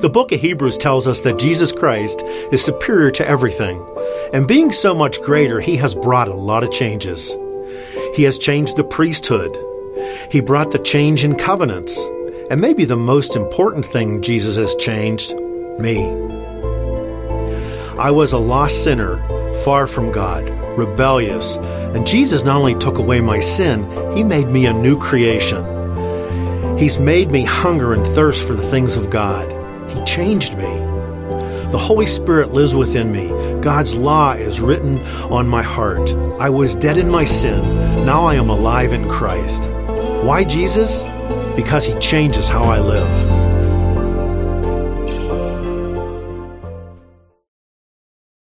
The book of Hebrews tells us that Jesus Christ is superior to everything, and being so much greater, he has brought a lot of changes. He has changed the priesthood. He brought the change in covenants. And maybe the most important thing Jesus has changed me. I was a lost sinner, far from God, rebellious, and Jesus not only took away my sin, He made me a new creation. He's made me hunger and thirst for the things of God. Changed me. The Holy Spirit lives within me. God's law is written on my heart. I was dead in my sin. Now I am alive in Christ. Why Jesus? Because He changes how I live.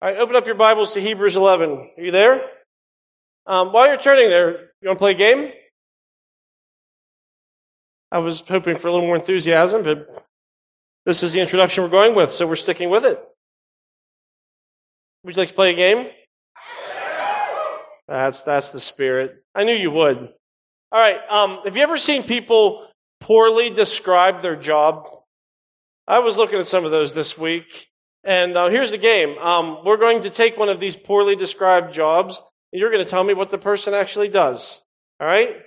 All right, open up your Bibles to Hebrews 11. Are you there? Um, while you're turning there, you want to play a game? I was hoping for a little more enthusiasm, but this is the introduction we're going with, so we're sticking with it. Would you like to play a game? That's that's the spirit. I knew you would. All right. Um, have you ever seen people poorly describe their job? I was looking at some of those this week, and uh, here's the game. Um, we're going to take one of these poorly described jobs, and you're going to tell me what the person actually does. All right?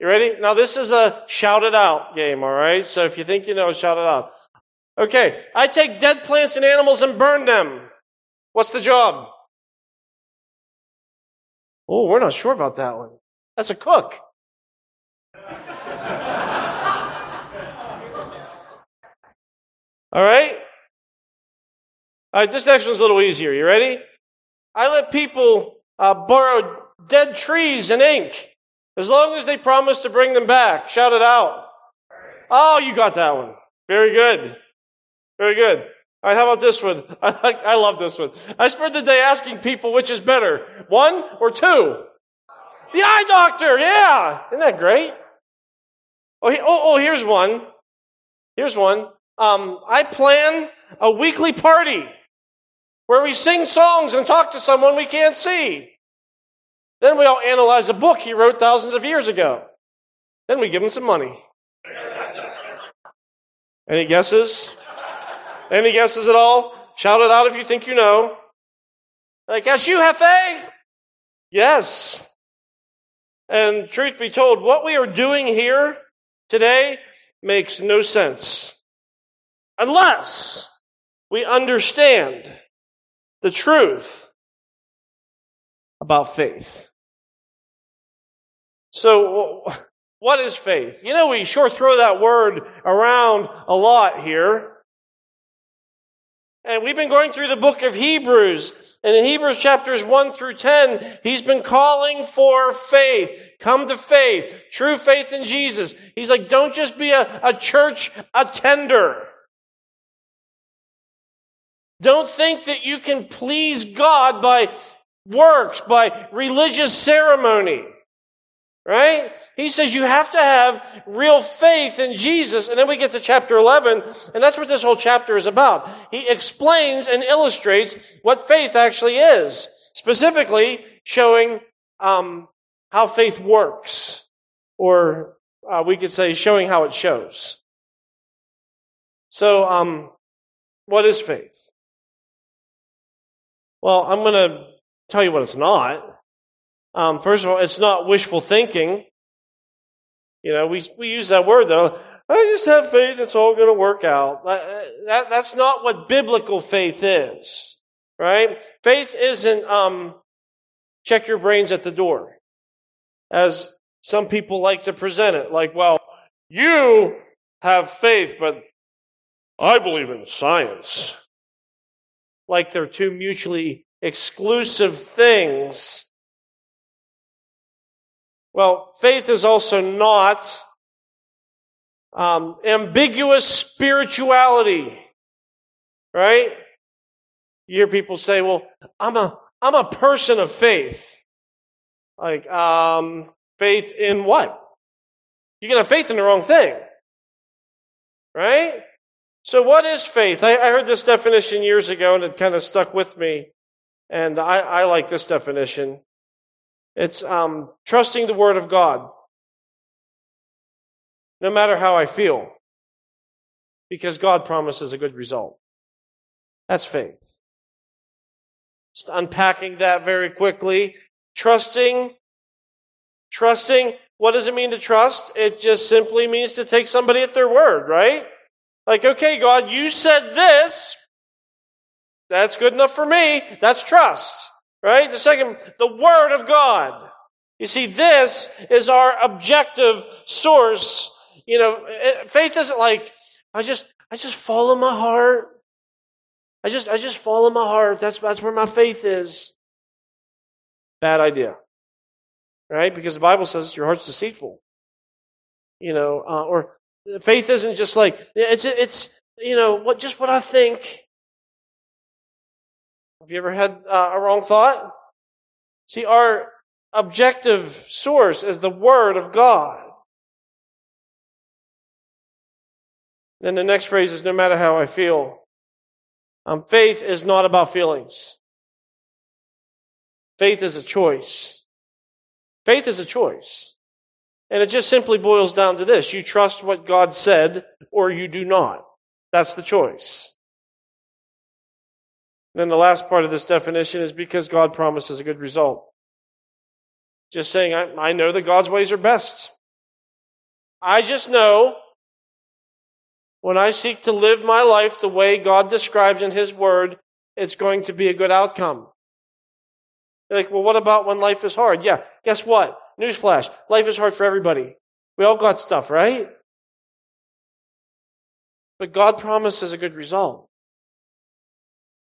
You ready? Now, this is a shout it out game, all right? So if you think you know, shout it out. Okay. I take dead plants and animals and burn them. What's the job? Oh, we're not sure about that one. That's a cook. All right? All right, this next one's a little easier. You ready? I let people uh, borrow dead trees and ink as long as they promise to bring them back. Shout it out. Oh, you got that one. Very good. Very good. All right, how about this one? I, I love this one. I spent the day asking people which is better, one or two. The eye doctor, yeah. Isn't that great? Oh, he, oh, oh here's one. Here's one. Um, I plan a weekly party where we sing songs and talk to someone we can't see. Then we all analyze a book he wrote thousands of years ago. Then we give him some money. Any guesses? Any guesses at all? Shout it out if you think you know. I guess you, Hefe? Yes. And truth be told, what we are doing here today makes no sense unless we understand the truth about faith. So, what is faith? You know, we sure throw that word around a lot here. And we've been going through the book of Hebrews. And in Hebrews chapters 1 through 10, he's been calling for faith. Come to faith. True faith in Jesus. He's like, don't just be a, a church attender. Don't think that you can please God by works, by religious ceremony. Right? He says you have to have real faith in Jesus. And then we get to chapter 11, and that's what this whole chapter is about. He explains and illustrates what faith actually is, specifically showing um, how faith works, or uh, we could say showing how it shows. So, um, what is faith? Well, I'm going to tell you what it's not. Um, first of all, it's not wishful thinking. You know, we, we use that word though. I just have faith, it's all going to work out. That, that, that's not what biblical faith is, right? Faith isn't, um, check your brains at the door, as some people like to present it. Like, well, you have faith, but I believe in science. Like they're two mutually exclusive things well, faith is also not um, ambiguous spirituality, right? You hear people say, "Well, I'm a I'm a person of faith." Like, um, faith in what? You can have faith in the wrong thing, right? So, what is faith? I, I heard this definition years ago, and it kind of stuck with me. And I, I like this definition. It's um, trusting the Word of God, no matter how I feel. because God promises a good result. That's faith. Just unpacking that very quickly. Trusting. Trusting. What does it mean to trust? It just simply means to take somebody at their word, right? Like, okay, God, you said this. That's good enough for me. That's trust, right? The second, the word of God. You see, this is our objective source. You know, faith isn't like, I just, I just follow my heart. I just, I just follow my heart. That's, that's where my faith is. Bad idea. Right? Because the Bible says your heart's deceitful. You know, uh, or faith isn't just like, it's, it's, you know, what, just what I think. Have you ever had uh, a wrong thought? See, our objective source is the Word of God. Then the next phrase is no matter how I feel. Um, faith is not about feelings. Faith is a choice. Faith is a choice. And it just simply boils down to this. You trust what God said or you do not. That's the choice. And then the last part of this definition is because God promises a good result. Just saying, I, I know that God's ways are best. I just know when I seek to live my life the way God describes in His Word, it's going to be a good outcome. Like, well, what about when life is hard? Yeah, guess what? Newsflash. Life is hard for everybody. We all got stuff, right? But God promises a good result.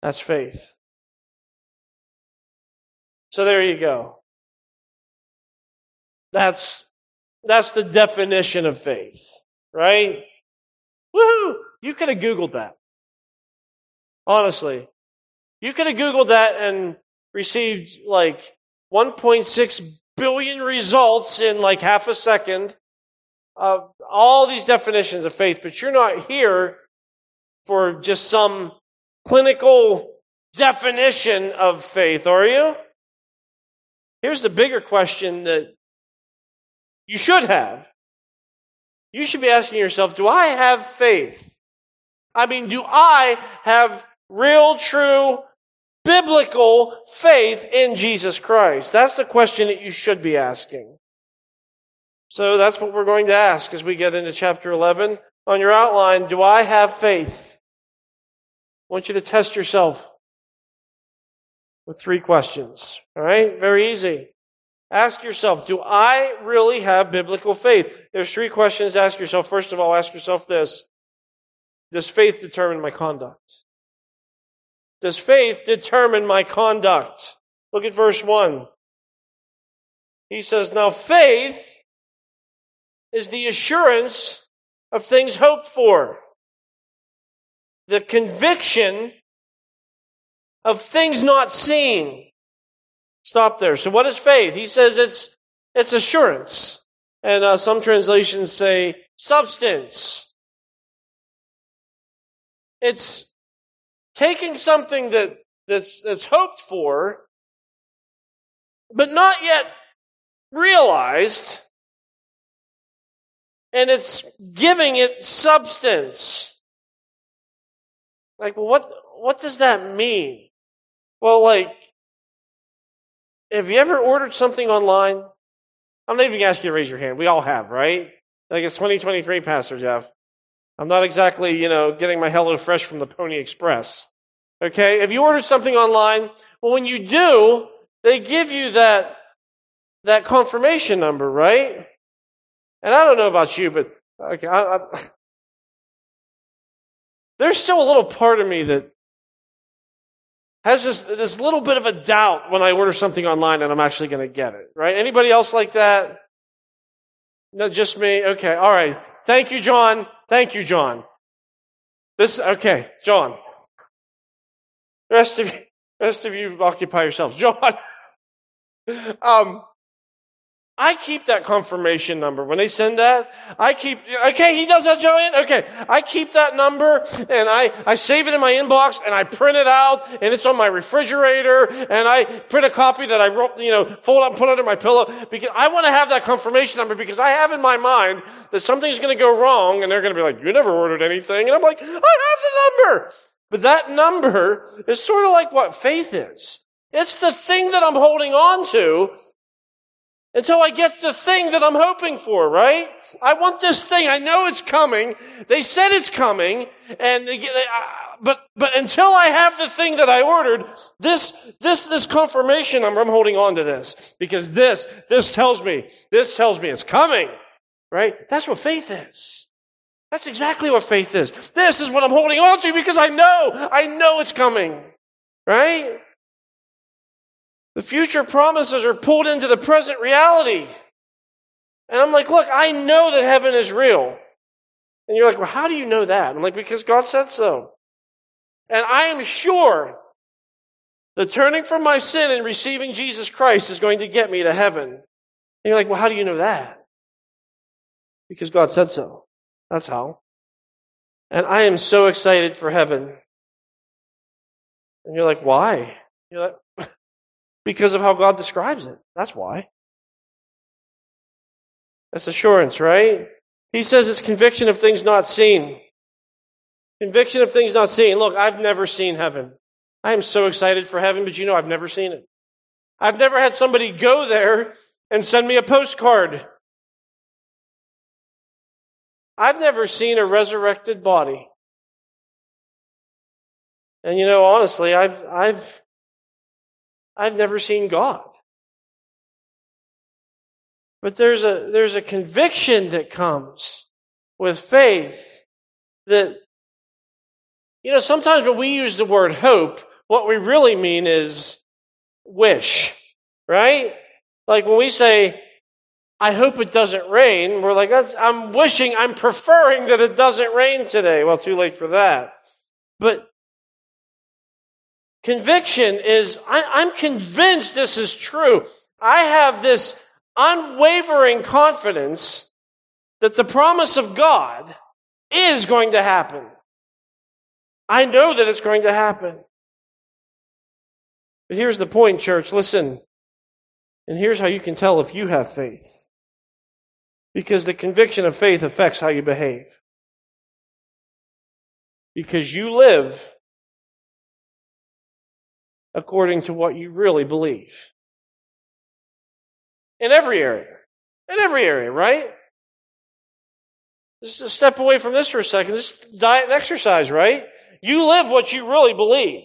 That's faith. So there you go. That's, that's the definition of faith, right? Woohoo! You could have Googled that. Honestly. You could have Googled that and received like 1.6 billion results in like half a second of all these definitions of faith, but you're not here for just some clinical definition of faith, are you? Here's the bigger question that you should have you should be asking yourself, do I have faith? I mean, do I have real, true, biblical faith in Jesus Christ? That's the question that you should be asking. So that's what we're going to ask as we get into chapter 11. On your outline, do I have faith? I want you to test yourself with three questions. All right? Very easy. Ask yourself, do I really have biblical faith? There's three questions ask yourself. First of all, ask yourself this. Does faith determine my conduct? Does faith determine my conduct? Look at verse 1. He says, Now faith is the assurance of things hoped for, the conviction of things not seen. Stop there. So what is faith? He says it's, it's assurance. And uh, some translations say substance. It's taking something that, that's, that's hoped for, but not yet realized, and it's giving it substance. Like, well, what, what does that mean? Well, like, have you ever ordered something online? I'm not even asking you to raise your hand. We all have, right? Like it's 2023, Pastor Jeff. I'm not exactly, you know, getting my HelloFresh from the Pony Express. Okay? If you order something online, well, when you do, they give you that, that confirmation number, right? And I don't know about you, but okay, I, I, there's still a little part of me that has this, this little bit of a doubt when I order something online and I'm actually going to get it, right? Anybody else like that? No, just me? Okay, all right. Thank you, John. Thank you, John. This, okay, John. The rest of you, rest of you occupy yourselves. John. um, I keep that confirmation number. When they send that, I keep, okay, he does that, Joanne? Okay. I keep that number and I, I save it in my inbox and I print it out and it's on my refrigerator and I print a copy that I wrote, you know, fold up and put under my pillow because I want to have that confirmation number because I have in my mind that something's going to go wrong and they're going to be like, you never ordered anything. And I'm like, I have the number. But that number is sort of like what faith is. It's the thing that I'm holding on to until I get the thing that I'm hoping for, right? I want this thing. I know it's coming. They said it's coming, and they, they, uh, but but until I have the thing that I ordered, this this this confirmation, I'm, I'm holding on to this because this this tells me this tells me it's coming, right? That's what faith is. That's exactly what faith is. This is what I'm holding on to because I know I know it's coming, right? The future promises are pulled into the present reality. And I'm like, look, I know that heaven is real. And you're like, well, how do you know that? I'm like, because God said so. And I am sure that turning from my sin and receiving Jesus Christ is going to get me to heaven. And you're like, well, how do you know that? Because God said so. That's how. And I am so excited for heaven. And you're like, why? You're like, because of how God describes it. That's why. That's assurance, right? He says it's conviction of things not seen. Conviction of things not seen. Look, I've never seen heaven. I am so excited for heaven, but you know I've never seen it. I've never had somebody go there and send me a postcard. I've never seen a resurrected body. And you know, honestly, I've, I've, I've never seen God. But there's a, there's a conviction that comes with faith that, you know, sometimes when we use the word hope, what we really mean is wish, right? Like when we say, I hope it doesn't rain, we're like, I'm wishing, I'm preferring that it doesn't rain today. Well, too late for that. But Conviction is, I, am convinced this is true. I have this unwavering confidence that the promise of God is going to happen. I know that it's going to happen. But here's the point, church. Listen. And here's how you can tell if you have faith. Because the conviction of faith affects how you behave. Because you live according to what you really believe. In every area. In every area, right? Just step away from this for a second. Just diet and exercise, right? You live what you really believe.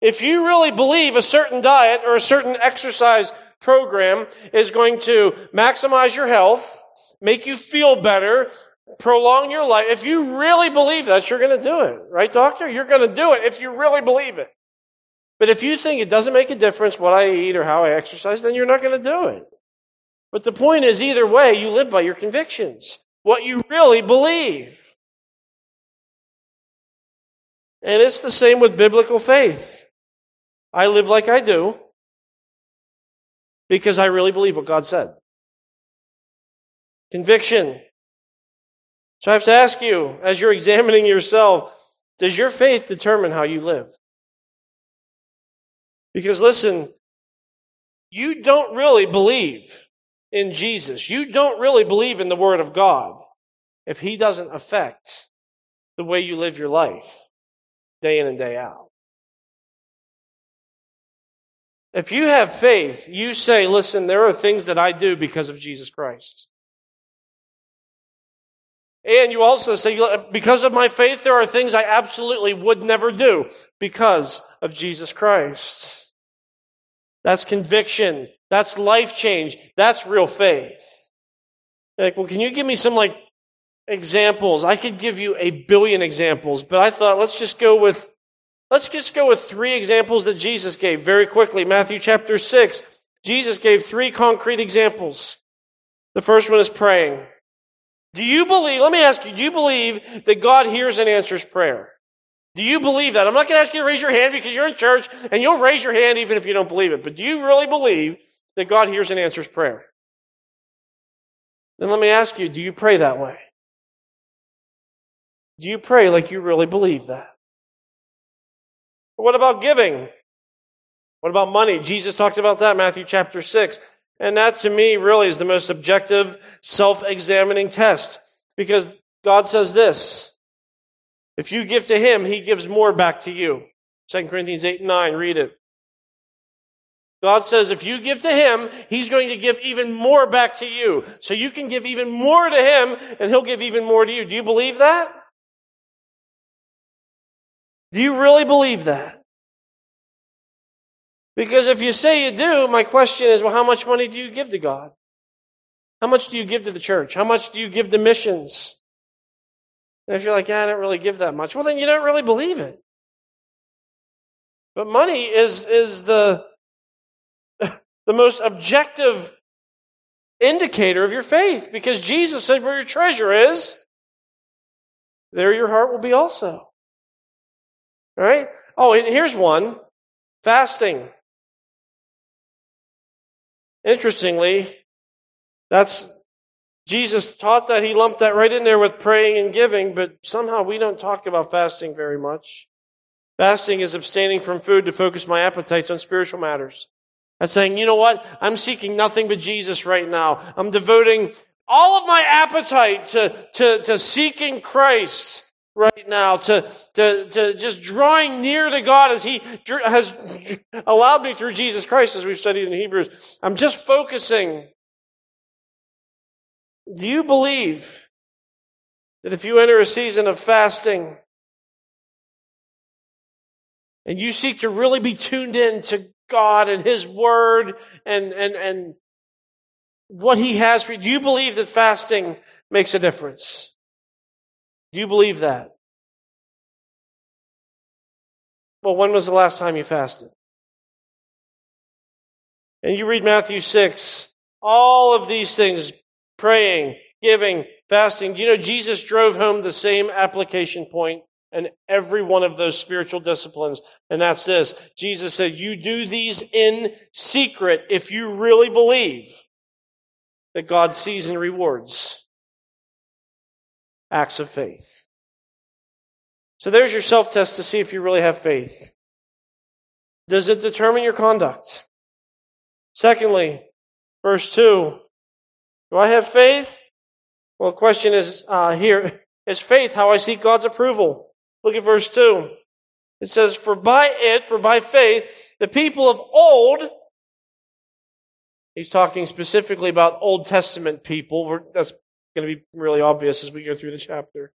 If you really believe a certain diet or a certain exercise program is going to maximize your health, make you feel better, prolong your life, if you really believe that, you're going to do it. Right, doctor? You're going to do it if you really believe it. But if you think it doesn't make a difference what I eat or how I exercise, then you're not going to do it. But the point is, either way, you live by your convictions, what you really believe. And it's the same with biblical faith. I live like I do because I really believe what God said. Conviction. So I have to ask you, as you're examining yourself, does your faith determine how you live? Because listen, you don't really believe in Jesus. You don't really believe in the Word of God if He doesn't affect the way you live your life day in and day out. If you have faith, you say, listen, there are things that I do because of Jesus Christ. And you also say, because of my faith, there are things I absolutely would never do because of Jesus Christ. That's conviction. That's life change. That's real faith. Like, well, can you give me some like examples? I could give you a billion examples, but I thought let's just go with, let's just go with three examples that Jesus gave very quickly. Matthew chapter six. Jesus gave three concrete examples. The first one is praying. Do you believe, let me ask you, do you believe that God hears and answers prayer? Do you believe that? I'm not going to ask you to raise your hand because you're in church and you'll raise your hand even if you don't believe it. But do you really believe that God hears and answers prayer? then let me ask you do you pray that way? Do you pray like you really believe that? What about giving? What about money? Jesus talked about that in Matthew chapter 6. And that to me really is the most objective, self-examining test. Because God says this. If you give to Him, He gives more back to you. 2 Corinthians 8 and 9, read it. God says if you give to Him, He's going to give even more back to you. So you can give even more to Him and He'll give even more to you. Do you believe that? Do you really believe that? Because if you say you do, my question is, well, how much money do you give to God? How much do you give to the church? How much do you give to missions? And if you're like, yeah, I don't really give that much, well, then you don't really believe it. But money is, is the, the most objective indicator of your faith because Jesus said, where your treasure is, there your heart will be also. All right? Oh, and here's one fasting. Interestingly, that's Jesus taught that he lumped that right in there with praying and giving, but somehow we don't talk about fasting very much. Fasting is abstaining from food to focus my appetites on spiritual matters. That's saying, you know what? I'm seeking nothing but Jesus right now. I'm devoting all of my appetite to, to, to seeking Christ right now, to, to, to just drawing near to God as He has allowed me through Jesus Christ, as we've studied in Hebrews. I'm just focusing. Do you believe that if you enter a season of fasting, and you seek to really be tuned in to God and His Word and, and, and what He has for you, do you believe that fasting makes a difference? Do you believe that? Well, when was the last time you fasted? And you read Matthew 6, all of these things, praying, giving, fasting. Do you know Jesus drove home the same application point in every one of those spiritual disciplines. And that's this. Jesus said, you do these in secret if you really believe that God sees and rewards acts of faith. So there's your self test to see if you really have faith. Does it determine your conduct? Secondly, verse 2. Do I have faith? Well, the question is uh, here is faith how I seek God's approval? Look at verse 2. It says, For by it, for by faith, the people of old, he's talking specifically about Old Testament people. That's going to be really obvious as we go through the chapter.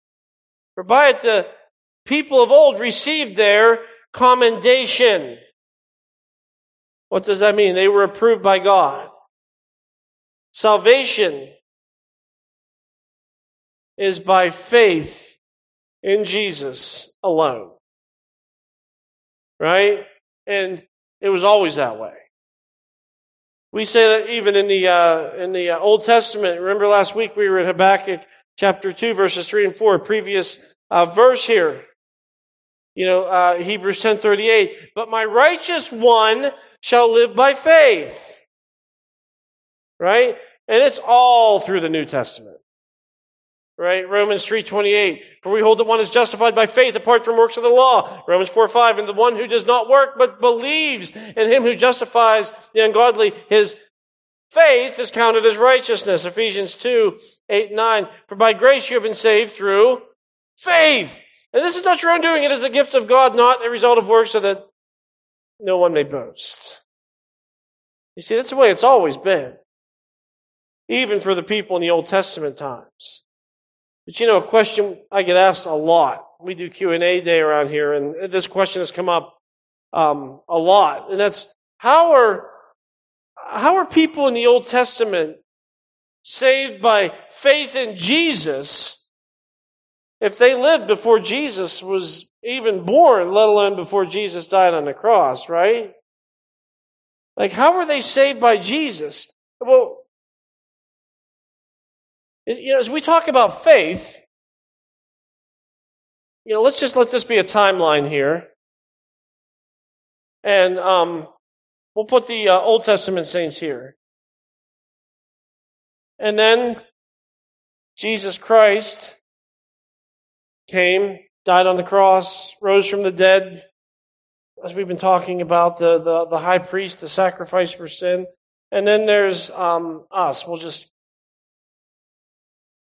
For by it, the people of old received their commendation. What does that mean? They were approved by God. Salvation is by faith in Jesus alone. Right? And it was always that way. We say that even in the uh, in the uh, Old Testament. Remember last week we were in Habakkuk chapter two, verses three and four, previous uh, verse here. You know, uh, Hebrews ten thirty eight. But my righteous one shall live by faith. Right, and it's all through the New Testament. Right? Romans 3.28. For we hold that one is justified by faith apart from works of the law. Romans 4.5. And the one who does not work but believes in him who justifies the ungodly, his faith is counted as righteousness. Ephesians 2, 8, 9. For by grace you have been saved through faith. And this is not your own doing. It is the gift of God, not a result of works so that no one may boast. You see, that's the way it's always been. Even for the people in the Old Testament times. But you know, a question I get asked a lot. We do Q and A day around here, and this question has come up um, a lot, and that's how are how are people in the Old Testament saved by faith in Jesus if they lived before Jesus was even born, let alone before Jesus died on the cross, right? Like, how were they saved by Jesus? Well, you know, as we talk about faith, you know, let's just let this be a timeline here. And um, we'll put the uh, Old Testament saints here. And then Jesus Christ came, died on the cross, rose from the dead, as we've been talking about, the, the, the high priest, the sacrifice for sin. And then there's um, us. We'll just.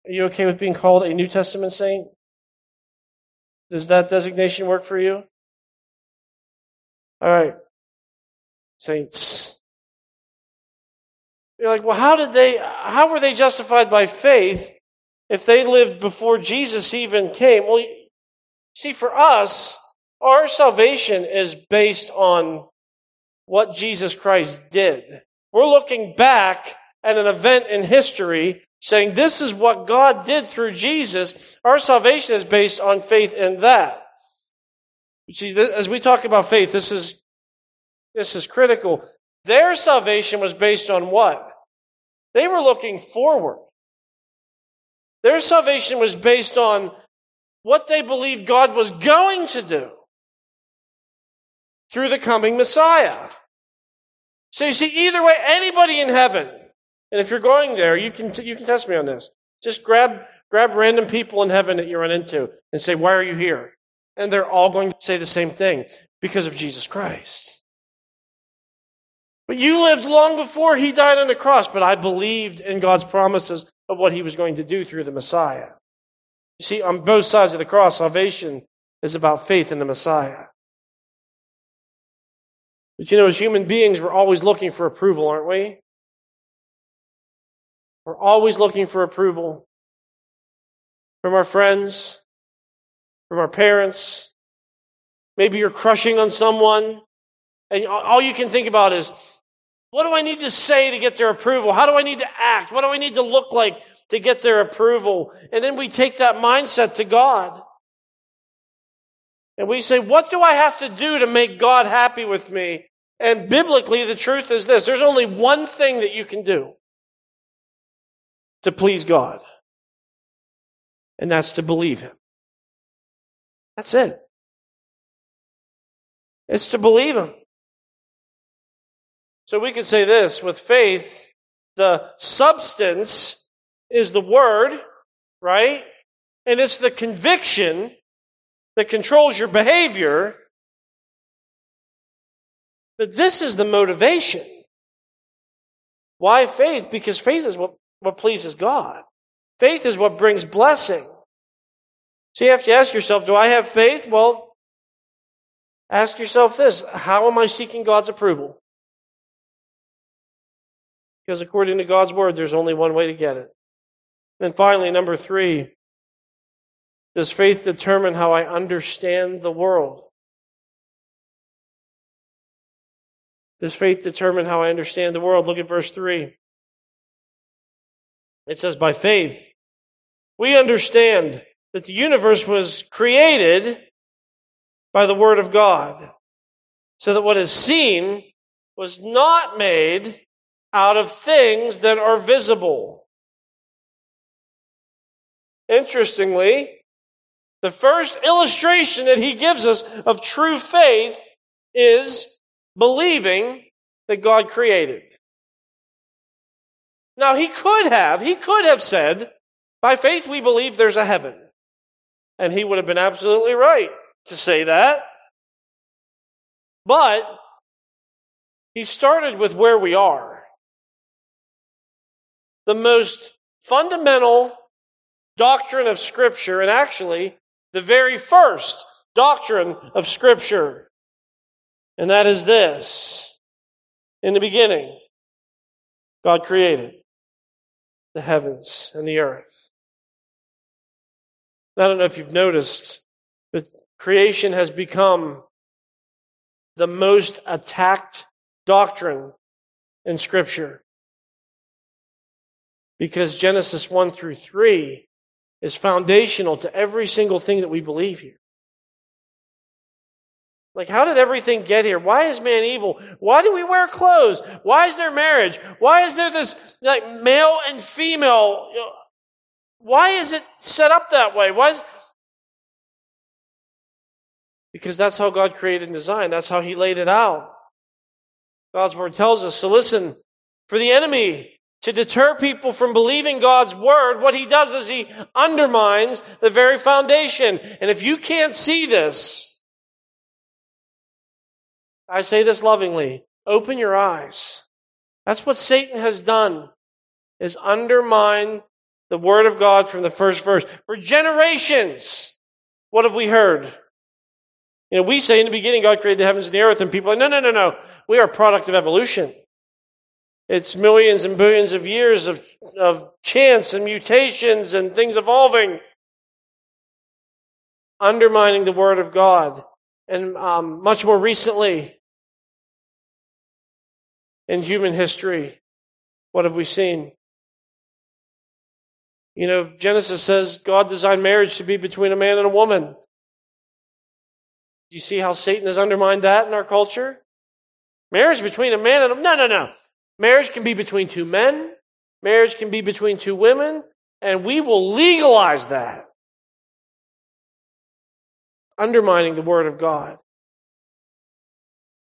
Are you okay with being called a New Testament saint? Does that designation work for you? All right. Saints. You're like, well, how did they, how were they justified by faith if they lived before Jesus even came? Well, see, for us, our salvation is based on what Jesus Christ did. We're looking back at an event in history saying this is what God did through Jesus. Our salvation is based on faith in that. See, as we talk about faith, this is, this is critical. Their salvation was based on what? They were looking forward. Their salvation was based on what they believed God was going to do through the coming Messiah. So you see, either way, anybody in heaven, and if you're going there, you can, you can test me on this. Just grab, grab random people in heaven that you run into and say, why are you here? And they're all going to say the same thing because of Jesus Christ. But you lived long before he died on the cross, but I believed in God's promises of what he was going to do through the Messiah. You see, on both sides of the cross, salvation is about faith in the Messiah. But you know, as human beings, we're always looking for approval, aren't we? We're always looking for approval from our friends, from our parents. Maybe you're crushing on someone, and all you can think about is, what do I need to say to get their approval? How do I need to act? What do I need to look like to get their approval? And then we take that mindset to God. And we say, what do I have to do to make God happy with me? And biblically, the truth is this there's only one thing that you can do to please God, and that's to believe Him. That's it. It's to believe Him. So we could say this with faith, the substance is the Word, right? And it's the conviction that controls your behavior. But this is the motivation. Why faith? Because faith is what, what pleases God. Faith is what brings blessing. So you have to ask yourself, do I have faith? Well, ask yourself this how am I seeking God's approval? Because according to God's word, there's only one way to get it. Then finally, number three, does faith determine how I understand the world? Does faith determine how I understand the world? Look at verse 3. It says, By faith, we understand that the universe was created by the Word of God, so that what is seen was not made out of things that are visible. Interestingly, the first illustration that he gives us of true faith is believing that God created. Now, he could have, he could have said, by faith we believe there's a heaven. And he would have been absolutely right to say that. But he started with where we are. The most fundamental doctrine of Scripture, and actually the very first doctrine of Scripture. And that is this. In the beginning, God created the heavens and the earth. I don't know if you've noticed, but creation has become the most attacked doctrine in Scripture. Because Genesis 1 through 3 is foundational to every single thing that we believe here. Like, how did everything get here? Why is man evil? Why do we wear clothes? Why is there marriage? Why is there this, like, male and female? Why is it set up that way? Why is, because that's how God created and designed. That's how He laid it out. God's Word tells us. So listen, for the enemy to deter people from believing God's word, what he does is he undermines the very foundation. And if you can't see this, I say this lovingly, open your eyes. That's what Satan has done, is undermine the word of God from the first verse. For generations, what have we heard? You know, we say in the beginning God created the heavens and the earth, and people are, no, no, no, no. We are a product of evolution. It's millions and billions of years of, of chance and mutations and things evolving, undermining the Word of God. And um, much more recently, in human history, what have we seen? You know, Genesis says God designed marriage to be between a man and a woman. Do you see how Satan has undermined that in our culture? Marriage between a man and a no, no, no. Marriage can be between two men, marriage can be between two women, and we will legalize that. Undermining the Word of God.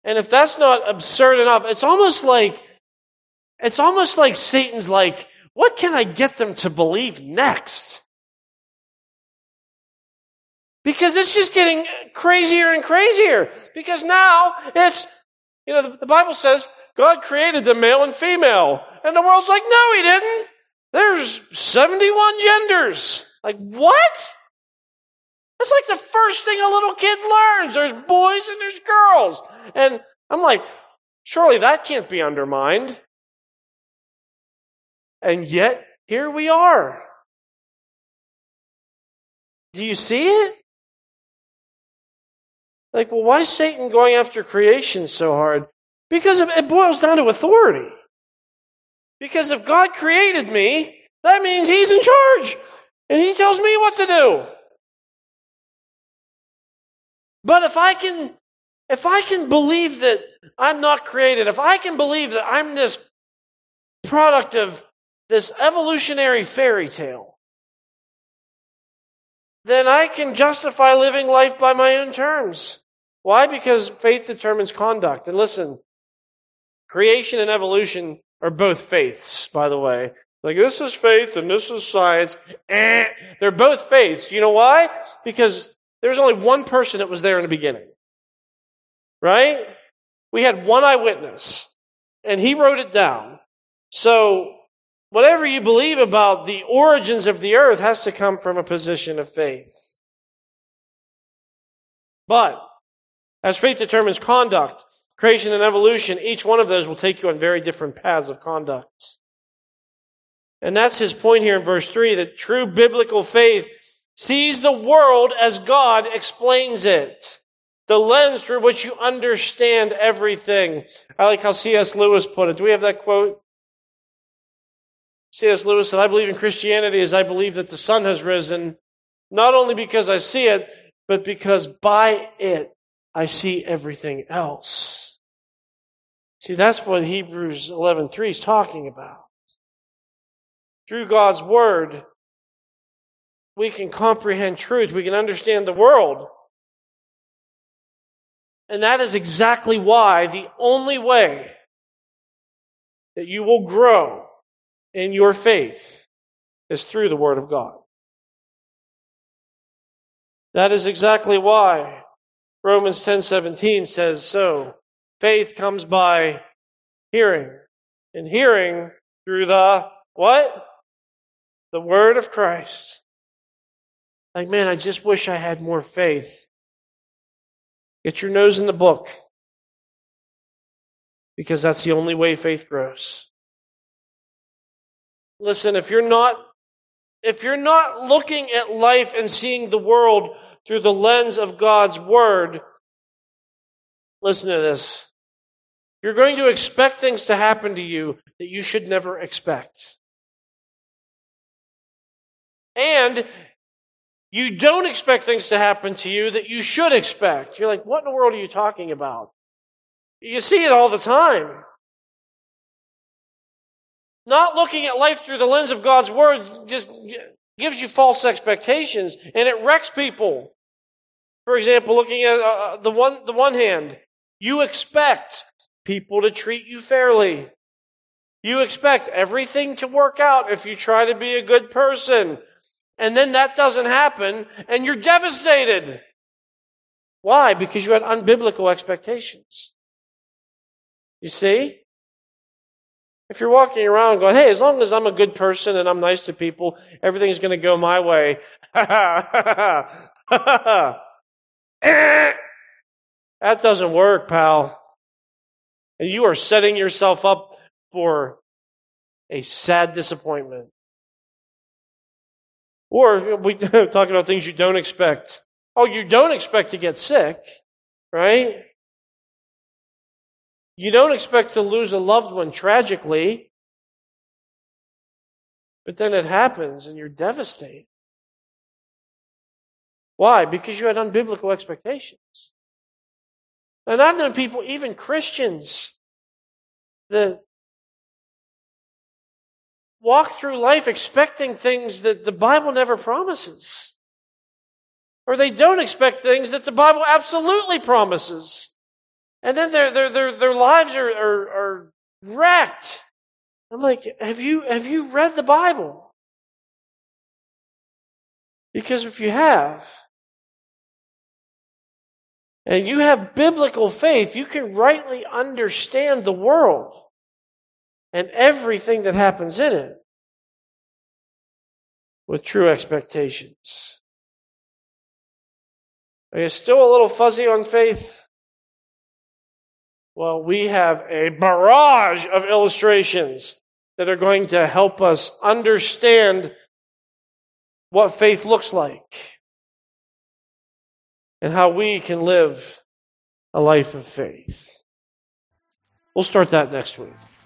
And if that's not absurd enough, it's almost like, it's almost like Satan's like, what can I get them to believe next? Because it's just getting crazier and crazier. Because now it's, you know, the, the Bible says God created them male and female. And the world's like, no, he didn't. There's 71 genders. Like, what? That's like the first thing a little kid learns. There's boys and there's girls. And I'm like, surely that can't be undermined. And yet, here we are. Do you see it? Like, well, why is Satan going after creation so hard? Because it boils down to authority. Because if God created me, that means He's in charge. And He tells me what to do. But if I can, if I can believe that I'm not created, if I can believe that I'm this product of this evolutionary fairy tale, then I can justify living life by my own terms. Why? Because faith determines conduct. And listen, Creation and evolution are both faiths, by the way. Like, this is faith and this is science. Eh. They're both faiths. You know why? Because there's only one person that was there in the beginning. Right? We had one eyewitness, and he wrote it down. So, whatever you believe about the origins of the earth has to come from a position of faith. But, as faith determines conduct, creation and evolution, each one of those will take you on very different paths of conduct. And that's his point here in verse 3 that true biblical faith sees the world as God explains it. The lens through which you understand everything. I like how C.S. Lewis put it. Do we have that quote? C.S. Lewis said, I believe in Christianity as I believe that the sun has risen, not only because I see it, but because by it I see everything else. See, that's what Hebrews 11:3 is talking about. Through God's word, we can comprehend truth, we can understand the world. And that is exactly why the only way that you will grow in your faith is through the Word of God. That is exactly why Romans 10:17 says so. Faith comes by hearing, and hearing through the what? The word of Christ. Like, man, I just wish I had more faith. Get your nose in the book. Because that's the only way faith grows. Listen, if you're not if you're not looking at life and seeing the world through the lens of God's word, listen to this. You're going to expect things to happen to you that you should never expect. And you don't expect things to happen to you that you should expect. You're like, what in the world are you talking about? You see it all the time. Not looking at life through the lens of God's Word just gives you false expectations and it wrecks people. For example, looking at uh, the one, the one hand, you expect people to treat you fairly. You expect everything to work out if you try to be a good person. And then that doesn't happen and you're devastated. Why? Because you had unbiblical expectations. You see? If you're walking around going, hey, as long as I'm a good person and I'm nice to people, everything's going to go my way. that doesn't work, pal. And you are setting yourself up for a sad disappointment. Or we talk about things you don't expect. Oh, you don't expect to get sick, right? You don't expect to lose a loved one tragically, but then it happens and you're devastated. Why? Because you had unbiblical expectations. And I've known people, even Christians, that walk through life expecting things that the Bible never promises. Or they don't expect things that the Bible absolutely promises. And then their, their, their, their lives are, are, are wrecked. I'm like, have you, have you read the Bible? Because if you have, and you have biblical faith, you can rightly understand the world and everything that happens in it with true expectations. Are you still a little fuzzy on faith? Well, we have a barrage of illustrations that are going to help us understand what faith looks like and how we can live a life of faith. We'll start that next week.